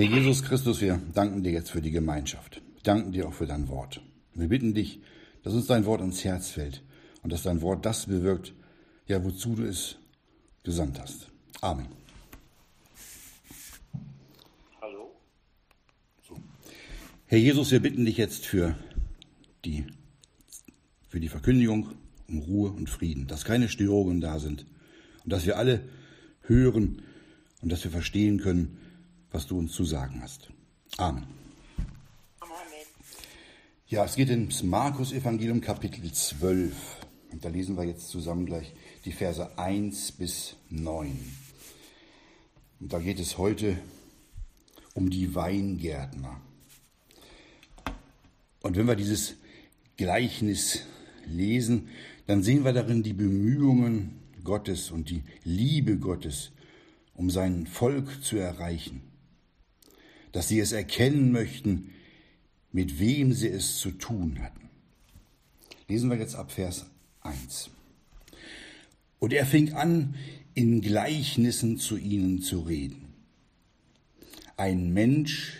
Herr Jesus Christus, wir danken dir jetzt für die Gemeinschaft. Wir danken dir auch für dein Wort. Wir bitten dich, dass uns dein Wort ins Herz fällt und dass dein Wort das bewirkt, ja, wozu du es gesandt hast. Amen. Hallo? So. Herr Jesus, wir bitten dich jetzt für die, für die Verkündigung um Ruhe und Frieden, dass keine Störungen da sind und dass wir alle hören und dass wir verstehen können, was du uns zu sagen hast. Amen. Amen. Ja, es geht ins Markus-Evangelium Kapitel 12. Und da lesen wir jetzt zusammen gleich die Verse 1 bis 9. Und da geht es heute um die Weingärtner. Und wenn wir dieses Gleichnis lesen, dann sehen wir darin die Bemühungen Gottes und die Liebe Gottes, um sein Volk zu erreichen dass sie es erkennen möchten, mit wem sie es zu tun hatten. Lesen wir jetzt ab Vers 1. Und er fing an, in Gleichnissen zu ihnen zu reden. Ein Mensch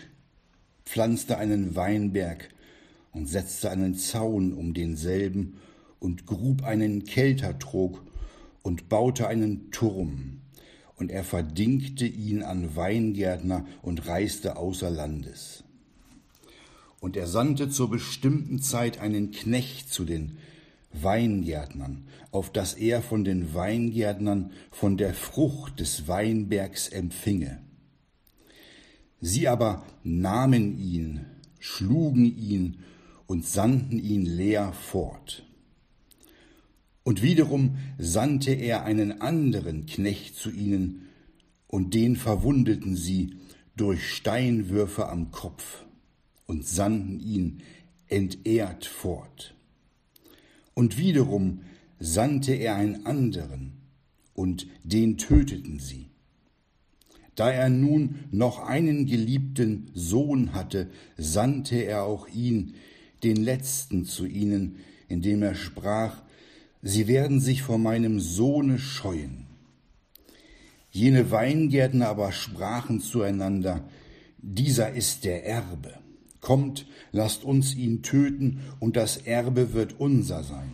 pflanzte einen Weinberg und setzte einen Zaun um denselben und grub einen Keltertrog und baute einen Turm und er verdingte ihn an Weingärtner und reiste außer Landes. Und er sandte zur bestimmten Zeit einen Knecht zu den Weingärtnern, auf dass er von den Weingärtnern von der Frucht des Weinbergs empfinge. Sie aber nahmen ihn, schlugen ihn und sandten ihn leer fort. Und wiederum sandte er einen anderen Knecht zu ihnen, und den verwundeten sie durch Steinwürfe am Kopf und sandten ihn entehrt fort. Und wiederum sandte er einen anderen, und den töteten sie. Da er nun noch einen geliebten Sohn hatte, sandte er auch ihn, den letzten, zu ihnen, indem er sprach, Sie werden sich vor meinem Sohne scheuen. Jene Weingärtner aber sprachen zueinander, dieser ist der Erbe. Kommt, lasst uns ihn töten, und das Erbe wird unser sein.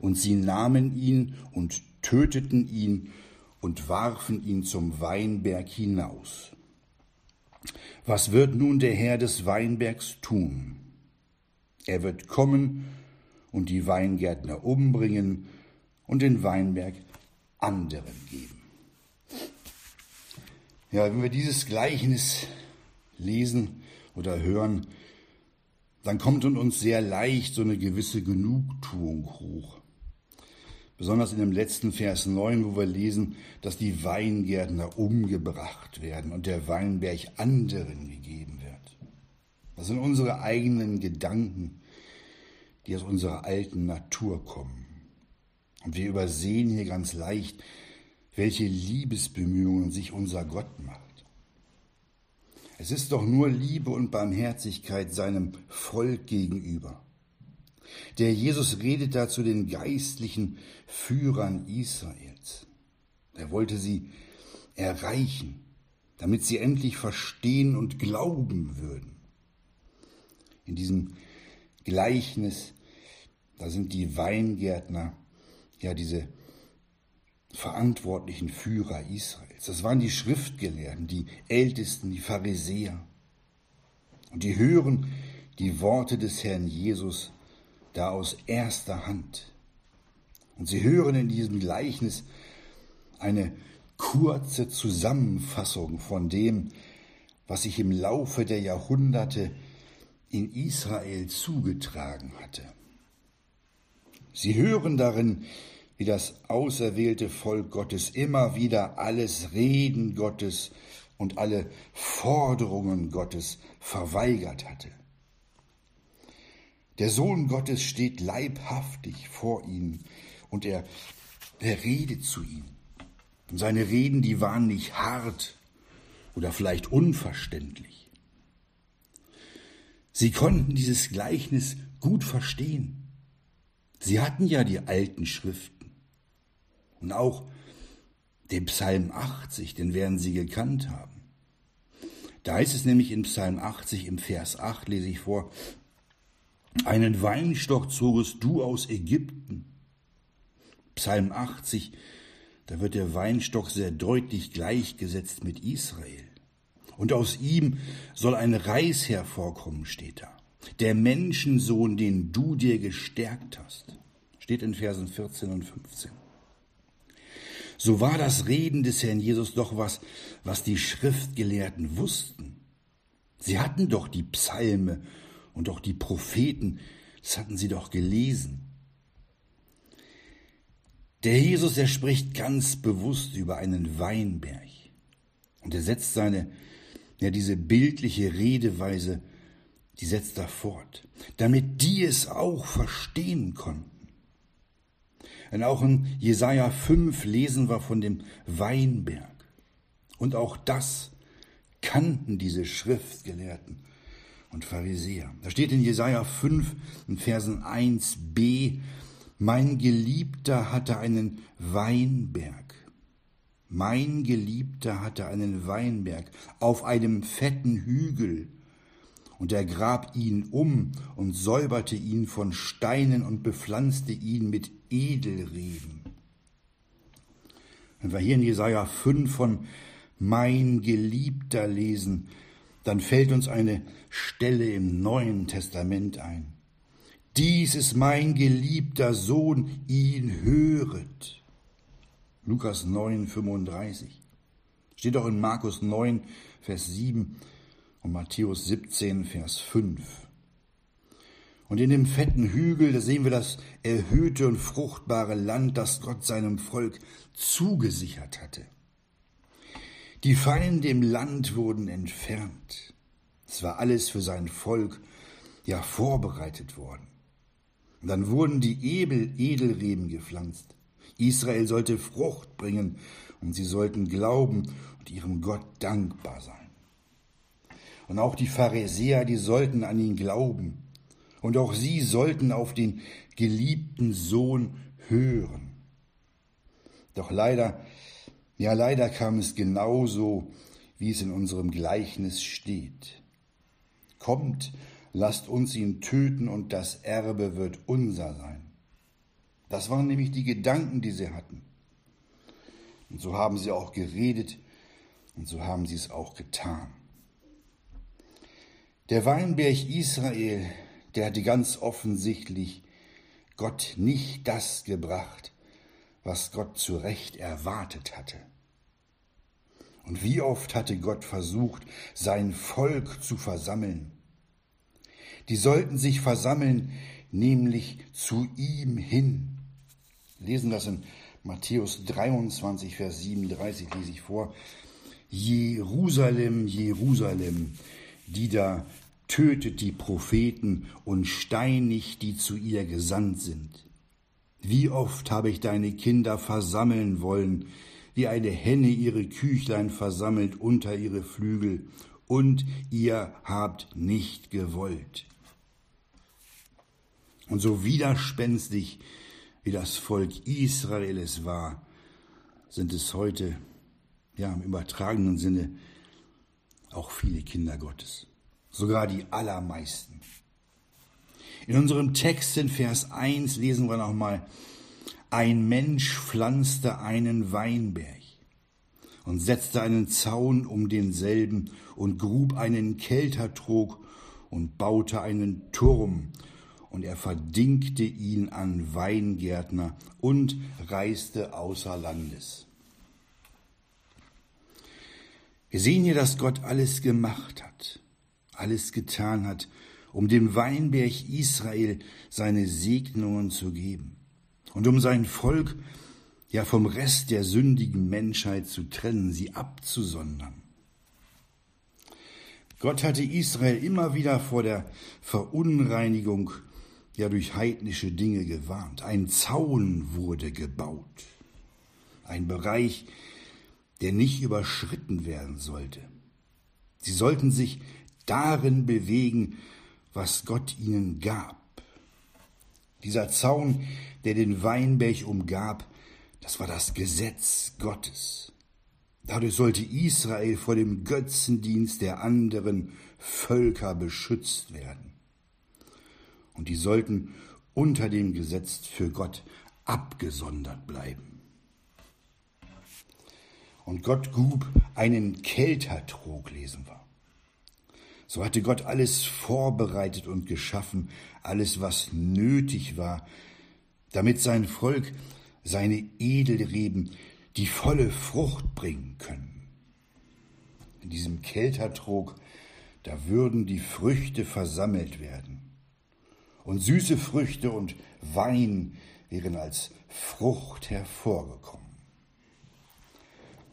Und sie nahmen ihn und töteten ihn und warfen ihn zum Weinberg hinaus. Was wird nun der Herr des Weinbergs tun? Er wird kommen und die Weingärtner umbringen und den Weinberg anderen geben. Ja, wenn wir dieses Gleichnis lesen oder hören, dann kommt in uns sehr leicht so eine gewisse Genugtuung hoch. Besonders in dem letzten Vers 9, wo wir lesen, dass die Weingärtner umgebracht werden und der Weinberg anderen gegeben wird. Das sind unsere eigenen Gedanken, die aus unserer alten Natur kommen. Und wir übersehen hier ganz leicht, welche Liebesbemühungen sich unser Gott macht. Es ist doch nur Liebe und Barmherzigkeit seinem Volk gegenüber. Der Jesus redet da zu den geistlichen Führern Israels. Er wollte sie erreichen, damit sie endlich verstehen und glauben würden. In diesem Gleichnis da sind die Weingärtner, ja diese verantwortlichen Führer Israels. Das waren die Schriftgelehrten, die Ältesten, die Pharisäer. Und die hören die Worte des Herrn Jesus da aus erster Hand. Und sie hören in diesem Gleichnis eine kurze Zusammenfassung von dem, was sich im Laufe der Jahrhunderte in Israel zugetragen hatte. Sie hören darin, wie das auserwählte Volk Gottes immer wieder alles Reden Gottes und alle Forderungen Gottes verweigert hatte. Der Sohn Gottes steht leibhaftig vor ihnen und er, er redet zu ihnen. Und seine Reden, die waren nicht hart oder vielleicht unverständlich. Sie konnten dieses Gleichnis gut verstehen. Sie hatten ja die alten Schriften und auch den Psalm 80, den werden Sie gekannt haben. Da heißt es nämlich in Psalm 80 im Vers 8, lese ich vor, einen Weinstock zogest du aus Ägypten. Psalm 80, da wird der Weinstock sehr deutlich gleichgesetzt mit Israel. Und aus ihm soll ein Reis hervorkommen, steht da. Der Menschensohn, den du dir gestärkt hast. Steht in Versen 14 und 15. So war das Reden des Herrn Jesus doch was, was die Schriftgelehrten wussten. Sie hatten doch die Psalme und auch die Propheten, das hatten sie doch gelesen. Der Jesus, er spricht ganz bewusst über einen Weinberg. Und er setzt seine, ja, diese bildliche Redeweise, die setzt er fort, damit die es auch verstehen konnten. Denn auch in Jesaja 5 lesen wir von dem Weinberg. Und auch das kannten diese Schriftgelehrten und Pharisäer. Da steht in Jesaja 5 in Versen 1b, mein Geliebter hatte einen Weinberg. Mein Geliebter hatte einen Weinberg auf einem fetten Hügel. Und er grab ihn um und säuberte ihn von Steinen und bepflanzte ihn mit Edelreben. Wenn wir hier in Jesaja 5 von mein Geliebter lesen, dann fällt uns eine Stelle im Neuen Testament ein. Dies ist mein geliebter Sohn, ihn höret. Lukas 9, 35. Steht auch in Markus 9, Vers 7 und Matthäus 17, Vers 5. Und in dem fetten Hügel, da sehen wir das erhöhte und fruchtbare Land, das Gott seinem Volk zugesichert hatte. Die Feinde im Land wurden entfernt. Es war alles für sein Volk ja vorbereitet worden. Und dann wurden die Ebel, Edelreben gepflanzt. Israel sollte Frucht bringen und sie sollten glauben und ihrem Gott dankbar sein. Und auch die Pharisäer, die sollten an ihn glauben. Und auch sie sollten auf den geliebten Sohn hören. Doch leider ja, leider kam es genauso, wie es in unserem Gleichnis steht. Kommt, lasst uns ihn töten und das Erbe wird unser sein. Das waren nämlich die Gedanken, die sie hatten. Und so haben sie auch geredet und so haben sie es auch getan. Der Weinberg Israel, der hatte ganz offensichtlich Gott nicht das gebracht, was Gott zu Recht erwartet hatte. Und wie oft hatte Gott versucht, sein Volk zu versammeln. Die sollten sich versammeln, nämlich zu ihm hin. Lesen das in Matthäus 23, Vers 37, lese ich vor. Jerusalem, Jerusalem, die da tötet die Propheten und steinigt, die zu ihr gesandt sind. Wie oft habe ich deine Kinder versammeln wollen, wie eine Henne ihre Küchlein versammelt unter ihre Flügel, und ihr habt nicht gewollt. Und so widerspenstig wie das Volk Israel es war, sind es heute, ja im übertragenen Sinne, auch viele Kinder Gottes, sogar die allermeisten. In unserem Text in Vers 1 lesen wir nochmal, ein Mensch pflanzte einen Weinberg und setzte einen Zaun um denselben und grub einen Keltertrog und baute einen Turm und er verdingte ihn an Weingärtner und reiste außer Landes. Wir sehen hier, dass Gott alles gemacht hat, alles getan hat, um dem Weinberg Israel seine Segnungen zu geben und um sein Volk ja vom Rest der sündigen Menschheit zu trennen, sie abzusondern. Gott hatte Israel immer wieder vor der Verunreinigung ja durch heidnische Dinge gewarnt. Ein Zaun wurde gebaut, ein Bereich, der nicht überschritten werden sollte. Sie sollten sich darin bewegen, was Gott ihnen gab. Dieser Zaun, der den Weinberg umgab, das war das Gesetz Gottes. Dadurch sollte Israel vor dem Götzendienst der anderen Völker beschützt werden. Und die sollten unter dem Gesetz für Gott abgesondert bleiben. Und Gott grub einen Keltertrog, lesen wir. So hatte Gott alles vorbereitet und geschaffen, alles, was nötig war, damit sein Volk seine Edelreben die volle Frucht bringen können. In diesem Keltertrog, da würden die Früchte versammelt werden. Und süße Früchte und Wein wären als Frucht hervorgekommen.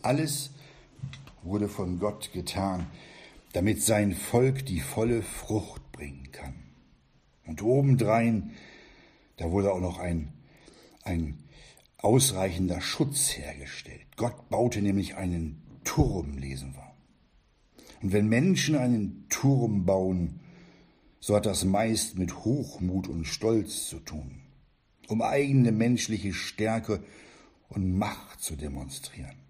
Alles wurde von Gott getan, damit sein Volk die volle Frucht bringen kann. Und obendrein, da wurde auch noch ein, ein ausreichender Schutz hergestellt. Gott baute nämlich einen Turm, lesen wir. Und wenn Menschen einen Turm bauen, so hat das meist mit Hochmut und Stolz zu tun, um eigene menschliche Stärke und Macht zu demonstrieren.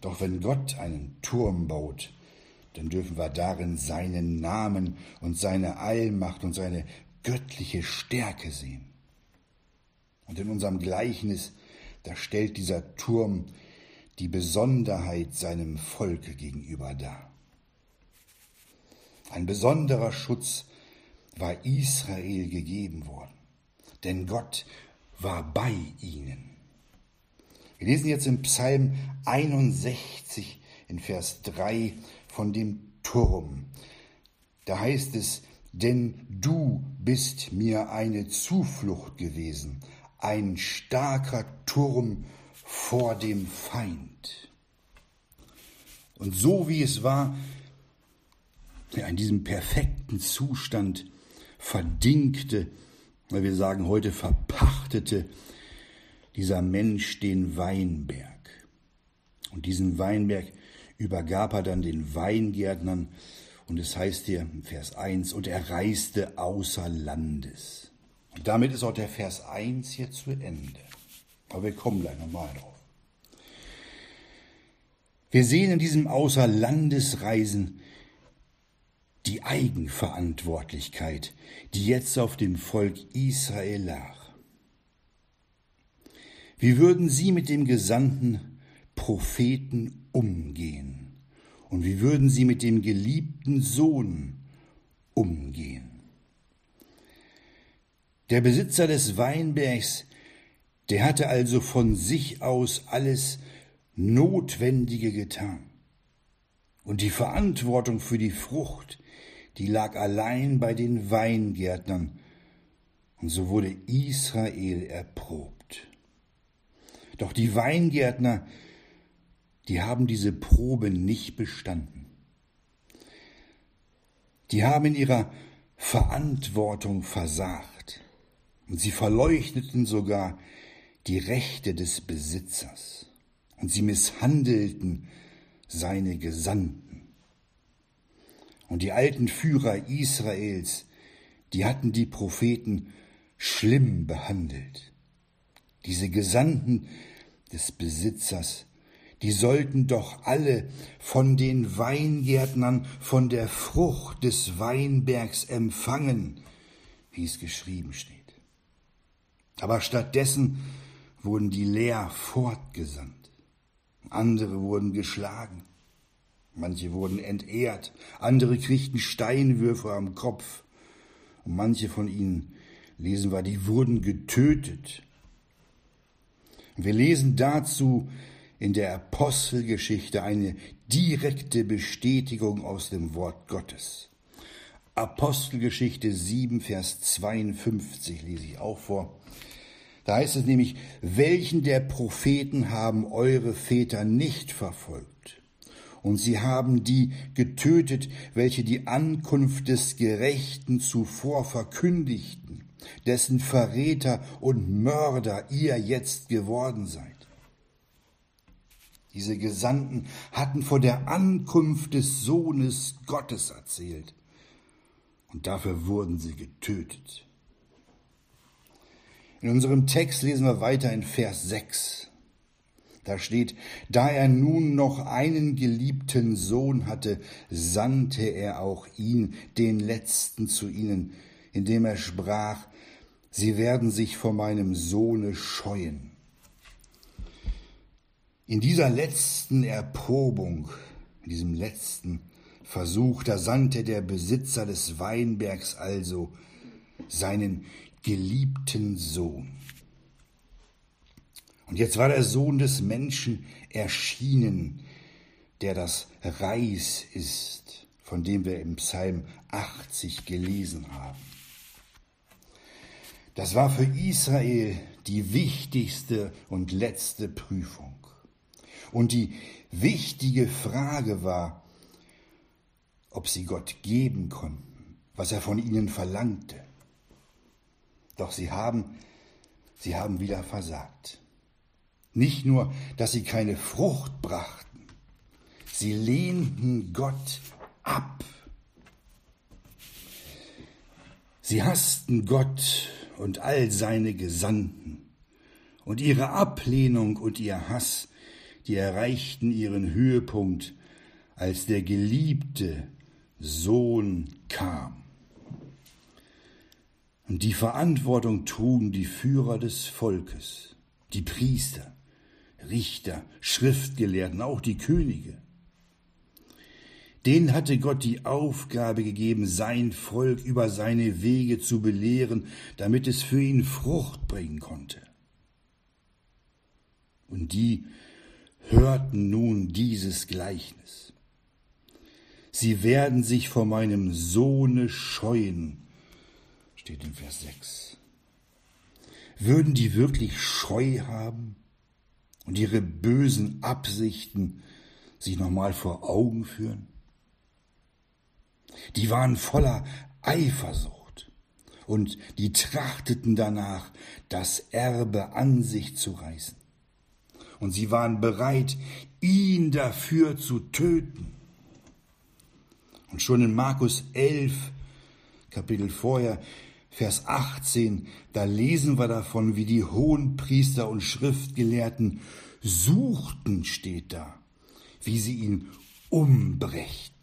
Doch wenn Gott einen Turm baut, dann dürfen wir darin seinen Namen und seine Allmacht und seine göttliche Stärke sehen. Und in unserem Gleichnis, da stellt dieser Turm die Besonderheit seinem Volke gegenüber dar. Ein besonderer Schutz war Israel gegeben worden, denn Gott war bei ihnen. Wir lesen jetzt im Psalm 61 in Vers 3 von dem Turm. Da heißt es, denn du bist mir eine Zuflucht gewesen, ein starker Turm vor dem Feind. Und so wie es war, ja, in diesem perfekten Zustand verdingte, weil wir sagen heute verpachtete, dieser Mensch den Weinberg. Und diesen Weinberg übergab er dann den Weingärtnern, und es heißt hier im Vers 1, und er reiste außer Landes. Und damit ist auch der Vers 1 hier zu Ende. Aber wir kommen gleich nochmal drauf. Wir sehen in diesem Außerlandesreisen die Eigenverantwortlichkeit, die jetzt auf dem Volk Israel lag. Wie würden sie mit dem gesandten Propheten umgehen? Und wie würden sie mit dem geliebten Sohn umgehen? Der Besitzer des Weinbergs, der hatte also von sich aus alles Notwendige getan. Und die Verantwortung für die Frucht, die lag allein bei den Weingärtnern. Und so wurde Israel erprobt. Doch die Weingärtner, die haben diese Probe nicht bestanden. Die haben in ihrer Verantwortung versagt. Und sie verleuchteten sogar die Rechte des Besitzers. Und sie misshandelten seine Gesandten. Und die alten Führer Israels, die hatten die Propheten schlimm behandelt. Diese Gesandten des Besitzers, die sollten doch alle von den Weingärtnern von der Frucht des Weinbergs empfangen, wie es geschrieben steht. Aber stattdessen wurden die leer fortgesandt. Andere wurden geschlagen. Manche wurden entehrt. Andere kriegten Steinwürfe am Kopf. Und manche von ihnen, lesen wir, die wurden getötet. Wir lesen dazu in der Apostelgeschichte eine direkte Bestätigung aus dem Wort Gottes. Apostelgeschichte 7, Vers 52 lese ich auch vor. Da heißt es nämlich, welchen der Propheten haben eure Väter nicht verfolgt? Und sie haben die getötet, welche die Ankunft des Gerechten zuvor verkündigten, dessen Verräter und Mörder ihr jetzt geworden seid. Diese Gesandten hatten vor der Ankunft des Sohnes Gottes erzählt, und dafür wurden sie getötet. In unserem Text lesen wir weiter in Vers 6. Da steht, da er nun noch einen geliebten Sohn hatte, sandte er auch ihn, den letzten, zu ihnen, indem er sprach, sie werden sich vor meinem Sohne scheuen. In dieser letzten Erprobung, in diesem letzten Versuch, da sandte der Besitzer des Weinbergs also seinen geliebten Sohn. Und jetzt war der Sohn des Menschen erschienen, der das Reis ist, von dem wir im Psalm 80 gelesen haben. Das war für Israel die wichtigste und letzte Prüfung. Und die wichtige Frage war, ob sie Gott geben konnten, was er von ihnen verlangte. Doch sie haben, sie haben wieder versagt. Nicht nur, dass sie keine Frucht brachten, sie lehnten Gott ab. Sie hassten Gott und all seine Gesandten. Und ihre Ablehnung und ihr Hass, die erreichten ihren Höhepunkt, als der geliebte Sohn kam. Und die Verantwortung trugen die Führer des Volkes, die Priester, Richter, Schriftgelehrten, auch die Könige. Denen hatte Gott die Aufgabe gegeben, sein Volk über seine Wege zu belehren, damit es für ihn Frucht bringen konnte. Und die hörten nun dieses Gleichnis. Sie werden sich vor meinem Sohne scheuen, steht in Vers 6. Würden die wirklich Scheu haben? und ihre bösen Absichten sich nochmal vor Augen führen? Die waren voller Eifersucht und die trachteten danach, das Erbe an sich zu reißen. Und sie waren bereit, ihn dafür zu töten. Und schon in Markus 11, Kapitel vorher, Vers 18, da lesen wir davon, wie die Hohenpriester und Schriftgelehrten suchten, steht da, wie sie ihn umbrächten.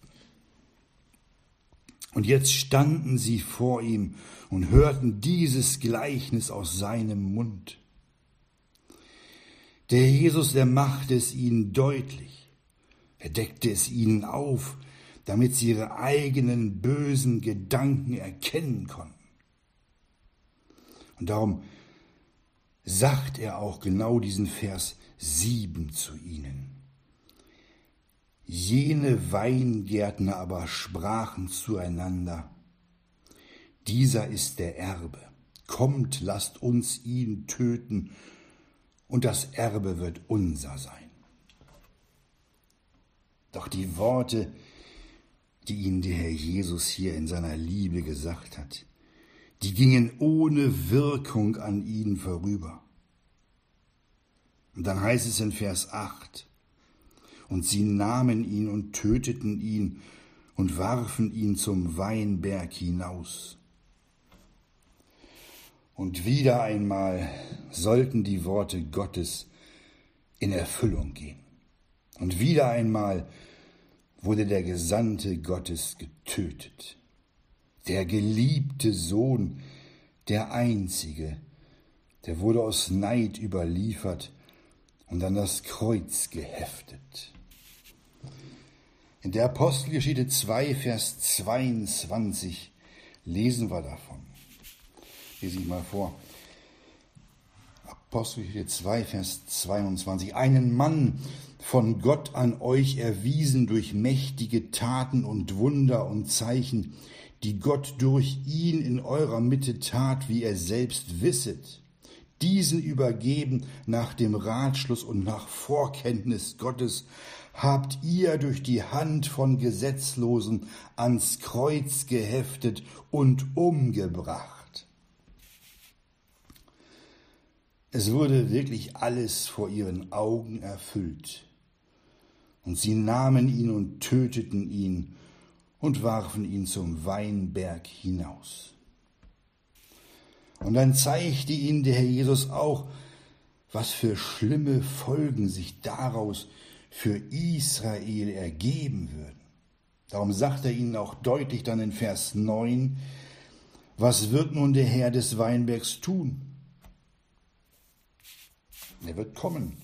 Und jetzt standen sie vor ihm und hörten dieses Gleichnis aus seinem Mund. Der Jesus, der machte es ihnen deutlich. Er deckte es ihnen auf, damit sie ihre eigenen bösen Gedanken erkennen konnten. Und darum sagt er auch genau diesen Vers sieben zu ihnen. Jene Weingärtner aber sprachen zueinander, dieser ist der Erbe, kommt, lasst uns ihn töten, und das Erbe wird unser sein. Doch die Worte, die ihnen der Herr Jesus hier in seiner Liebe gesagt hat, die gingen ohne Wirkung an ihnen vorüber. Und dann heißt es in Vers 8, und sie nahmen ihn und töteten ihn und warfen ihn zum Weinberg hinaus. Und wieder einmal sollten die Worte Gottes in Erfüllung gehen. Und wieder einmal wurde der Gesandte Gottes getötet der geliebte Sohn, der einzige, der wurde aus Neid überliefert und an das Kreuz geheftet. In der Apostelgeschichte 2, Vers 22 lesen wir davon. Lese ich mal vor. Apostelgeschichte 2, Vers 22. Einen Mann von Gott an euch erwiesen durch mächtige Taten und Wunder und Zeichen, die Gott durch ihn in eurer Mitte tat, wie er selbst wisset, diesen übergeben nach dem Ratschluss und nach Vorkenntnis Gottes, habt ihr durch die Hand von Gesetzlosen ans Kreuz geheftet und umgebracht. Es wurde wirklich alles vor ihren Augen erfüllt. Und sie nahmen ihn und töteten ihn und warfen ihn zum Weinberg hinaus. Und dann zeigte ihnen der Herr Jesus auch, was für schlimme Folgen sich daraus für Israel ergeben würden. Darum sagt er ihnen auch deutlich dann in Vers 9, was wird nun der Herr des Weinbergs tun? Er wird kommen,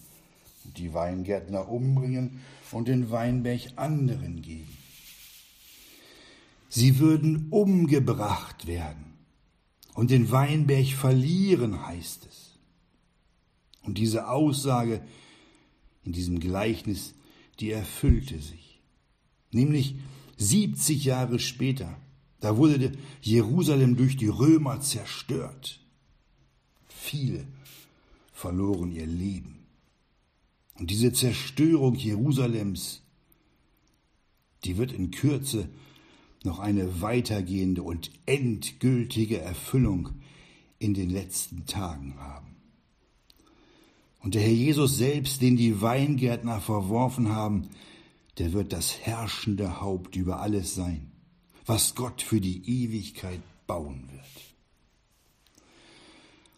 die Weingärtner umbringen und den Weinberg anderen geben. Sie würden umgebracht werden und den Weinberg verlieren, heißt es. Und diese Aussage in diesem Gleichnis, die erfüllte sich. Nämlich 70 Jahre später, da wurde Jerusalem durch die Römer zerstört. Viele verloren ihr Leben. Und diese Zerstörung Jerusalems, die wird in Kürze noch eine weitergehende und endgültige Erfüllung in den letzten Tagen haben. Und der Herr Jesus selbst, den die Weingärtner verworfen haben, der wird das herrschende Haupt über alles sein, was Gott für die Ewigkeit bauen wird.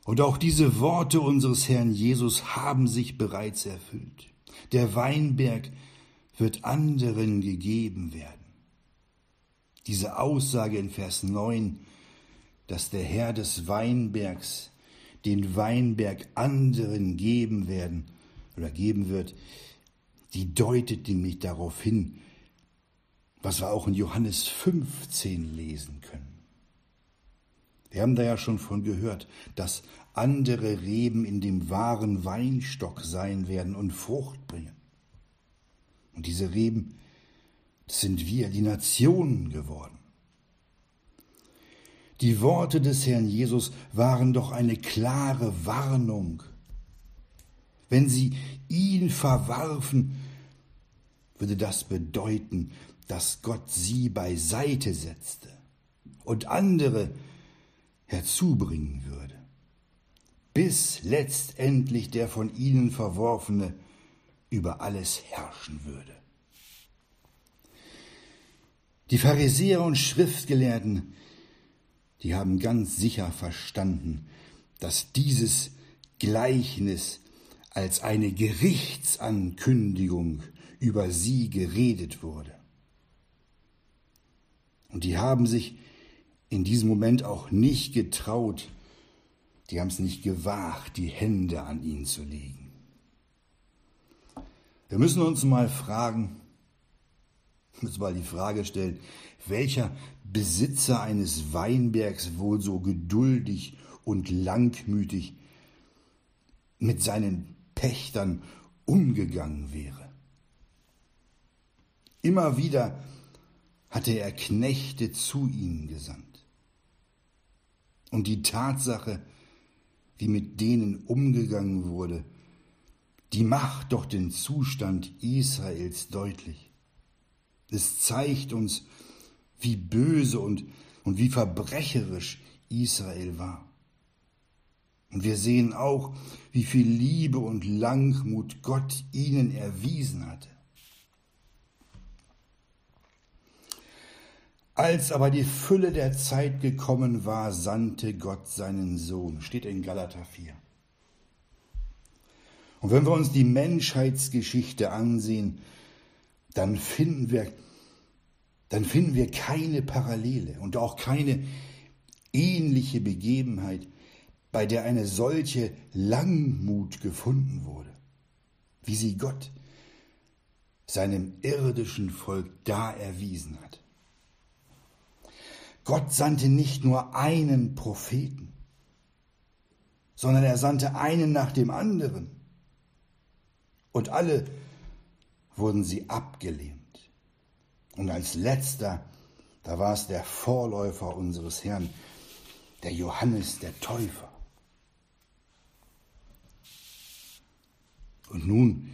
Und auch diese Worte unseres Herrn Jesus haben sich bereits erfüllt. Der Weinberg wird anderen gegeben werden. Diese Aussage in Vers 9, dass der Herr des Weinbergs den Weinberg anderen geben werden oder geben wird, die deutet nämlich darauf hin, was wir auch in Johannes 15 lesen können. Wir haben da ja schon von gehört, dass andere Reben in dem wahren Weinstock sein werden und Frucht bringen. Und diese Reben sind wir, die Nationen geworden. Die Worte des Herrn Jesus waren doch eine klare Warnung. Wenn sie ihn verwarfen, würde das bedeuten, dass Gott sie beiseite setzte und andere herzubringen würde, bis letztendlich der von ihnen Verworfene über alles herrschen würde. Die Pharisäer und Schriftgelehrten, die haben ganz sicher verstanden, dass dieses Gleichnis als eine Gerichtsankündigung über sie geredet wurde. Und die haben sich in diesem Moment auch nicht getraut, die haben es nicht gewagt, die Hände an ihn zu legen. Wir müssen uns mal fragen, müssen mal die Frage stellen, welcher Besitzer eines Weinbergs wohl so geduldig und langmütig mit seinen Pächtern umgegangen wäre. Immer wieder hatte er Knechte zu ihnen gesandt. Und die Tatsache, wie mit denen umgegangen wurde, die macht doch den Zustand Israels deutlich. Es zeigt uns, wie böse und, und wie verbrecherisch Israel war. Und wir sehen auch, wie viel Liebe und Langmut Gott ihnen erwiesen hatte. Als aber die Fülle der Zeit gekommen war, sandte Gott seinen Sohn. Steht in Galater 4. Und wenn wir uns die Menschheitsgeschichte ansehen, dann finden wir, dann finden wir keine Parallele und auch keine ähnliche Begebenheit, bei der eine solche Langmut gefunden wurde, wie sie Gott seinem irdischen Volk da erwiesen hat. Gott sandte nicht nur einen Propheten, sondern er sandte einen nach dem anderen. Und alle wurden sie abgelehnt. Und als letzter, da war es der Vorläufer unseres Herrn, der Johannes der Täufer. Und nun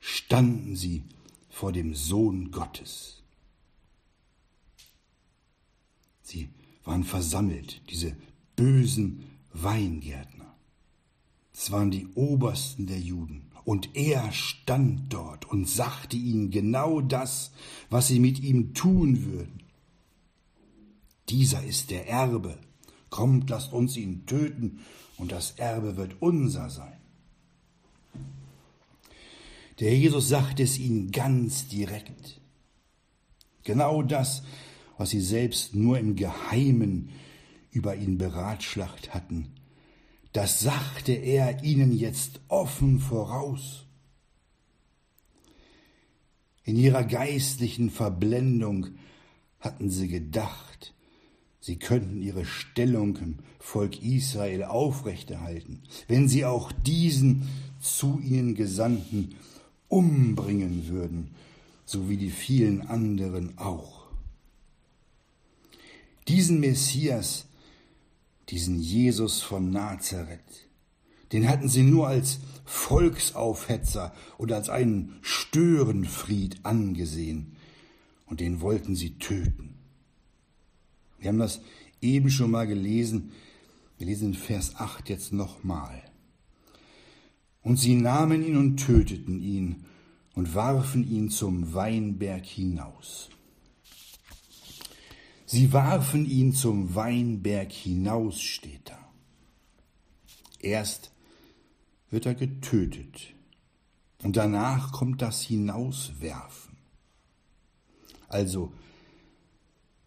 standen sie vor dem Sohn Gottes. Sie waren versammelt, diese bösen Weingärtner. Es waren die Obersten der Juden. Und er stand dort und sagte ihnen genau das, was sie mit ihm tun würden. Dieser ist der Erbe. Kommt, lasst uns ihn töten, und das Erbe wird unser sein. Der Jesus sagt es ihnen ganz direkt. Genau das, was sie selbst nur im Geheimen über ihn beratschlagt hatten, das sagte er ihnen jetzt offen voraus. In ihrer geistlichen Verblendung hatten sie gedacht, sie könnten ihre Stellung im Volk Israel aufrechterhalten, wenn sie auch diesen zu ihnen Gesandten umbringen würden, so wie die vielen anderen auch. Diesen Messias, diesen Jesus von Nazareth, den hatten sie nur als Volksaufhetzer oder als einen Störenfried angesehen, und den wollten sie töten. Wir haben das eben schon mal gelesen, wir lesen Vers 8 jetzt nochmal. Und sie nahmen ihn und töteten ihn und warfen ihn zum Weinberg hinaus. Sie warfen ihn zum Weinberg hinaus, steht da. Erst wird er getötet und danach kommt das Hinauswerfen. Also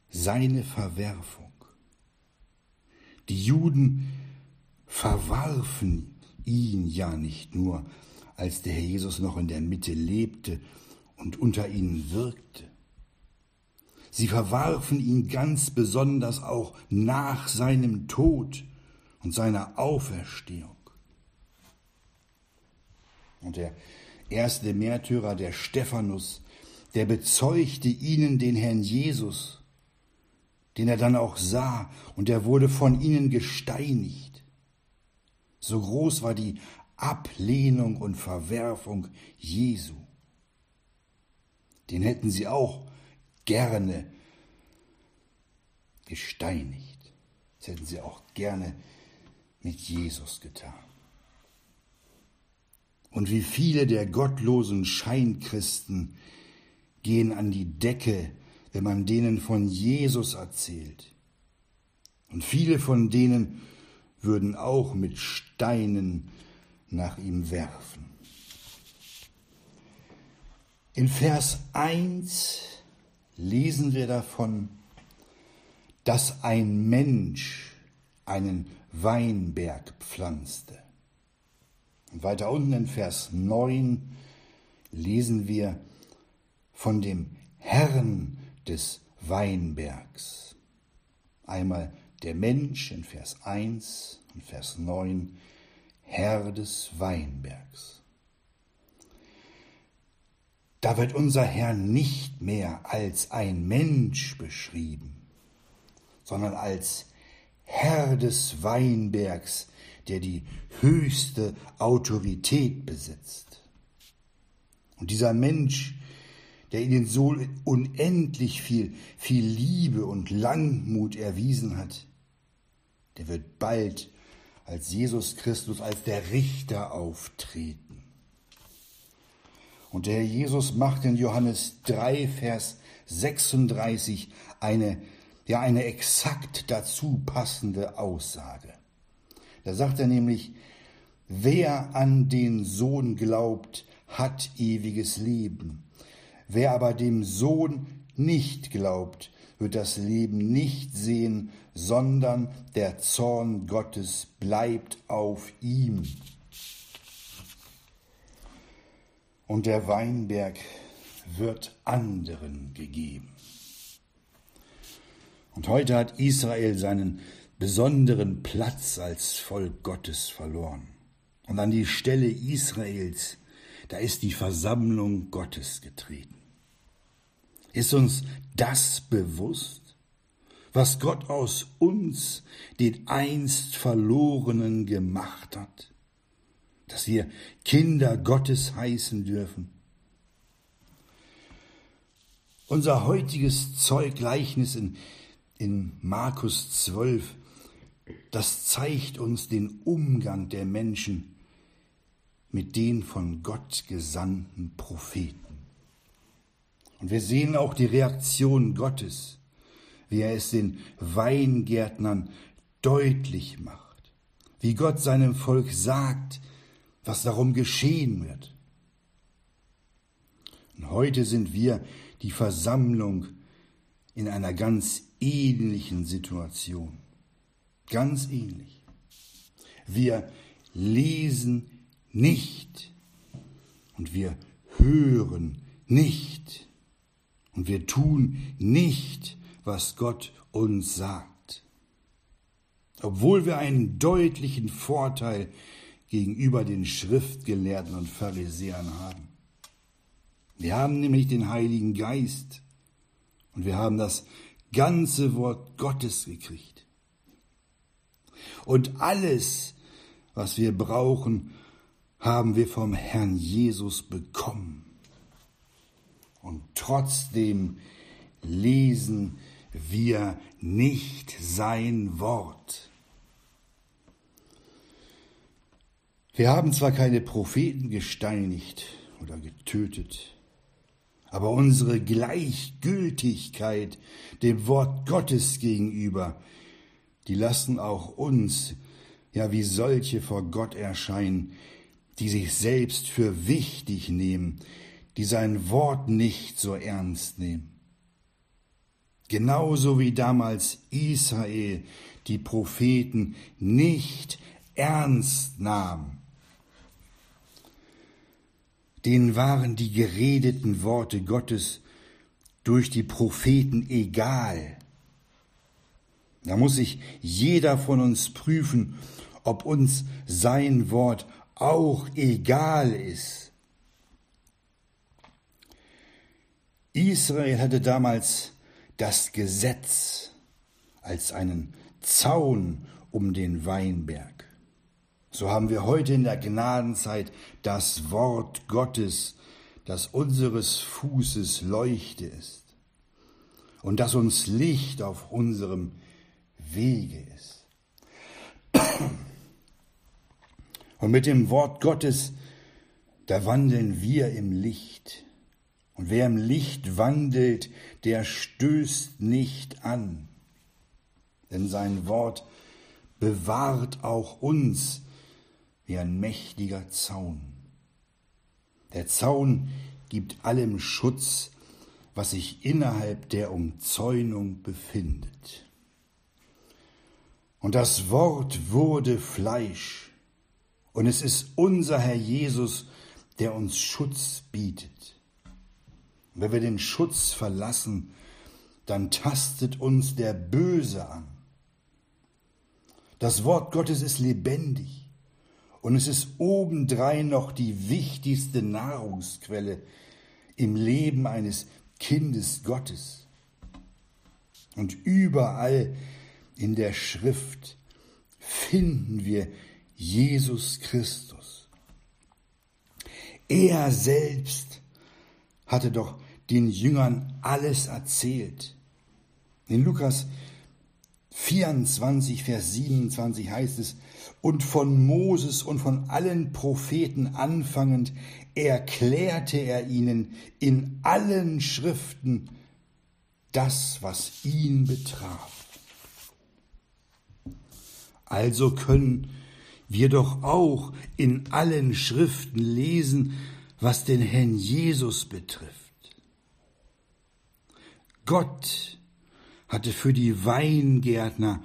seine Verwerfung. Die Juden verwarfen ihn ja nicht nur, als der Herr Jesus noch in der Mitte lebte und unter ihnen wirkte. Sie verwarfen ihn ganz besonders auch nach seinem Tod und seiner Auferstehung. Und der erste Märtyrer, der Stephanus, der bezeugte ihnen den Herrn Jesus, den er dann auch sah, und er wurde von ihnen gesteinigt. So groß war die Ablehnung und Verwerfung Jesu. Den hätten sie auch gerne gesteinigt. Das hätten sie auch gerne mit Jesus getan. Und wie viele der gottlosen Scheinchristen gehen an die Decke, wenn man denen von Jesus erzählt. Und viele von denen würden auch mit Steinen nach ihm werfen. In Vers 1 lesen wir davon, dass ein Mensch einen Weinberg pflanzte. Und weiter unten in Vers 9 lesen wir von dem Herrn des Weinbergs. Einmal der Mensch in Vers 1 und Vers 9 Herr des Weinbergs. Da wird unser Herr nicht mehr als ein Mensch beschrieben, sondern als Herr des Weinbergs, der die höchste Autorität besitzt. Und dieser Mensch, der ihnen so unendlich viel, viel Liebe und Langmut erwiesen hat, der wird bald als Jesus Christus, als der Richter auftreten. Und der Herr Jesus macht in Johannes 3, Vers 36 eine, ja, eine exakt dazu passende Aussage. Da sagt er nämlich, wer an den Sohn glaubt, hat ewiges Leben. Wer aber dem Sohn nicht glaubt, wird das Leben nicht sehen, sondern der Zorn Gottes bleibt auf ihm. Und der Weinberg wird anderen gegeben. Und heute hat Israel seinen besonderen Platz als Volk Gottes verloren. Und an die Stelle Israels, da ist die Versammlung Gottes getreten. Ist uns das bewusst? was Gott aus uns, den einst Verlorenen, gemacht hat, wir Kinder Gottes heißen dürfen. Unser heutiges Zeugleichnis in, in Markus 12, das zeigt uns den Umgang der Menschen mit den von Gott gesandten Propheten. Und wir sehen auch die Reaktion Gottes wie er es den Weingärtnern deutlich macht, wie Gott seinem Volk sagt, was darum geschehen wird. Und heute sind wir die Versammlung in einer ganz ähnlichen Situation. Ganz ähnlich. Wir lesen nicht und wir hören nicht und wir tun nicht, was Gott uns sagt. Obwohl wir einen deutlichen Vorteil gegenüber den Schriftgelehrten und Pharisäern haben. Wir haben nämlich den Heiligen Geist und wir haben das ganze Wort Gottes gekriegt. Und alles, was wir brauchen, haben wir vom Herrn Jesus bekommen. Und trotzdem lesen wir nicht sein Wort. Wir haben zwar keine Propheten gesteinigt oder getötet, aber unsere Gleichgültigkeit dem Wort Gottes gegenüber, die lassen auch uns ja wie solche vor Gott erscheinen, die sich selbst für wichtig nehmen, die sein Wort nicht so ernst nehmen. Genauso wie damals Israel die Propheten nicht ernst nahm. Denen waren die geredeten Worte Gottes durch die Propheten egal. Da muss sich jeder von uns prüfen, ob uns sein Wort auch egal ist. Israel hatte damals das Gesetz als einen Zaun um den Weinberg. So haben wir heute in der Gnadenzeit das Wort Gottes, das unseres Fußes Leuchte ist und das uns Licht auf unserem Wege ist. Und mit dem Wort Gottes, da wandeln wir im Licht. Und wer im Licht wandelt, der stößt nicht an. Denn sein Wort bewahrt auch uns wie ein mächtiger Zaun. Der Zaun gibt allem Schutz, was sich innerhalb der Umzäunung befindet. Und das Wort wurde Fleisch und es ist unser Herr Jesus, der uns Schutz bietet. wenn wir den Schutz verlassen, dann tastet uns der Böse an. Das Wort Gottes ist lebendig und es ist obendrein noch die wichtigste Nahrungsquelle im Leben eines Kindes Gottes. Und überall in der Schrift finden wir Jesus Christus. Er selbst hatte doch den Jüngern alles erzählt. In Lukas 24, Vers 27 heißt es, und von Moses und von allen Propheten anfangend erklärte er ihnen in allen Schriften das, was ihn betraf. Also können wir doch auch in allen Schriften lesen, was den Herrn Jesus betrifft. Gott hatte für die Weingärtner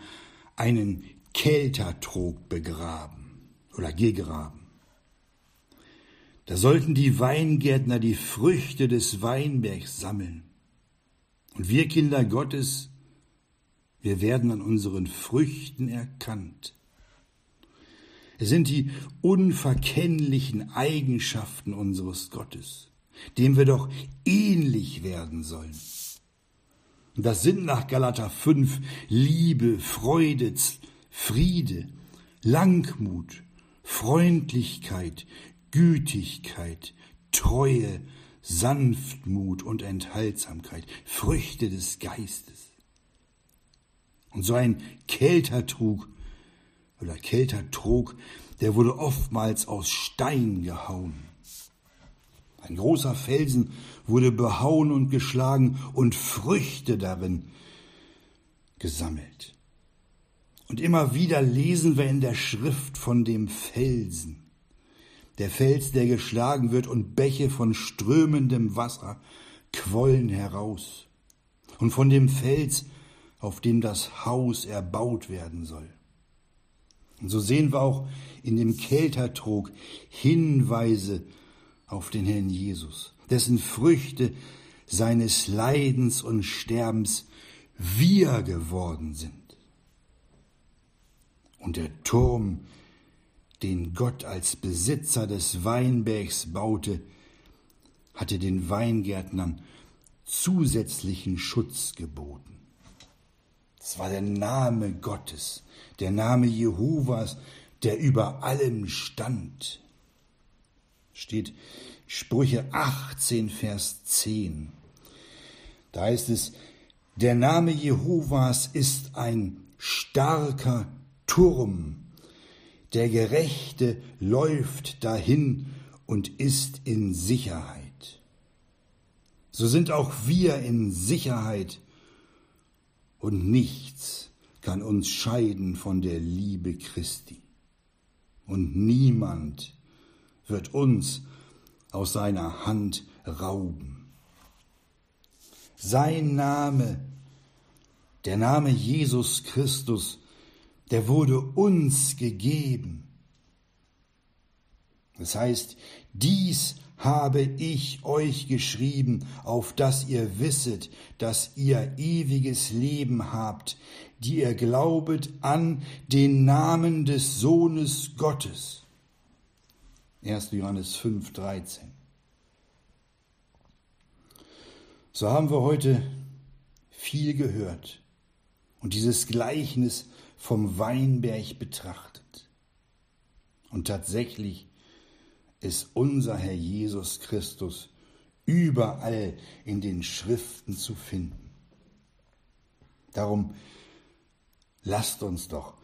einen Keltertrog begraben oder gegraben. Da sollten die Weingärtner die Früchte des Weinbergs sammeln. Und wir Kinder Gottes, wir werden an unseren Früchten erkannt. Es sind die unverkennlichen Eigenschaften unseres Gottes, dem wir doch ähnlich werden sollen. Und das sind nach Galater 5 Liebe, Freude, Friede, Langmut, Freundlichkeit, Gütigkeit, Treue, Sanftmut und Enthaltsamkeit, Früchte des Geistes. Und so ein Keltertrug oder Keltertrog, der wurde oftmals aus Stein gehauen. Ein großer Felsen wurde behauen und geschlagen und Früchte darin gesammelt. Und immer wieder lesen wir in der Schrift von dem Felsen, der Fels, der geschlagen wird, und Bäche von strömendem Wasser quollen heraus. Und von dem Fels, auf dem das Haus erbaut werden soll. Und so sehen wir auch in dem Keltertrog Hinweise auf den Herrn Jesus, dessen Früchte seines Leidens und Sterbens wir geworden sind. Und der Turm, den Gott als Besitzer des Weinbergs baute, hatte den Weingärtnern zusätzlichen Schutz geboten. Es war der Name Gottes, der Name Jehovas, der über allem stand. Steht Sprüche 18, Vers 10. Da heißt es, der Name Jehovas ist ein starker Turm. Der Gerechte läuft dahin und ist in Sicherheit. So sind auch wir in Sicherheit und nichts kann uns scheiden von der Liebe Christi. Und niemand wird uns aus seiner Hand rauben. Sein Name, der Name Jesus Christus, der wurde uns gegeben. Das heißt, dies habe ich euch geschrieben, auf dass ihr wisset, dass ihr ewiges Leben habt, die ihr glaubet an den Namen des Sohnes Gottes. 1. Johannes 5, 13. So haben wir heute viel gehört und dieses Gleichnis vom Weinberg betrachtet. Und tatsächlich ist unser Herr Jesus Christus überall in den Schriften zu finden. Darum lasst uns doch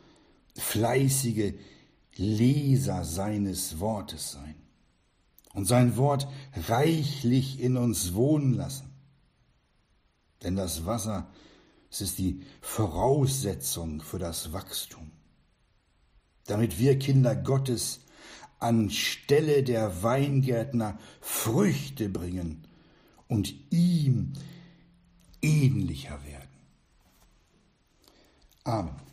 fleißige Leser seines Wortes sein und sein Wort reichlich in uns wohnen lassen. Denn das Wasser, es ist die Voraussetzung für das Wachstum, damit wir Kinder Gottes anstelle der Weingärtner Früchte bringen und ihm ähnlicher werden. Amen.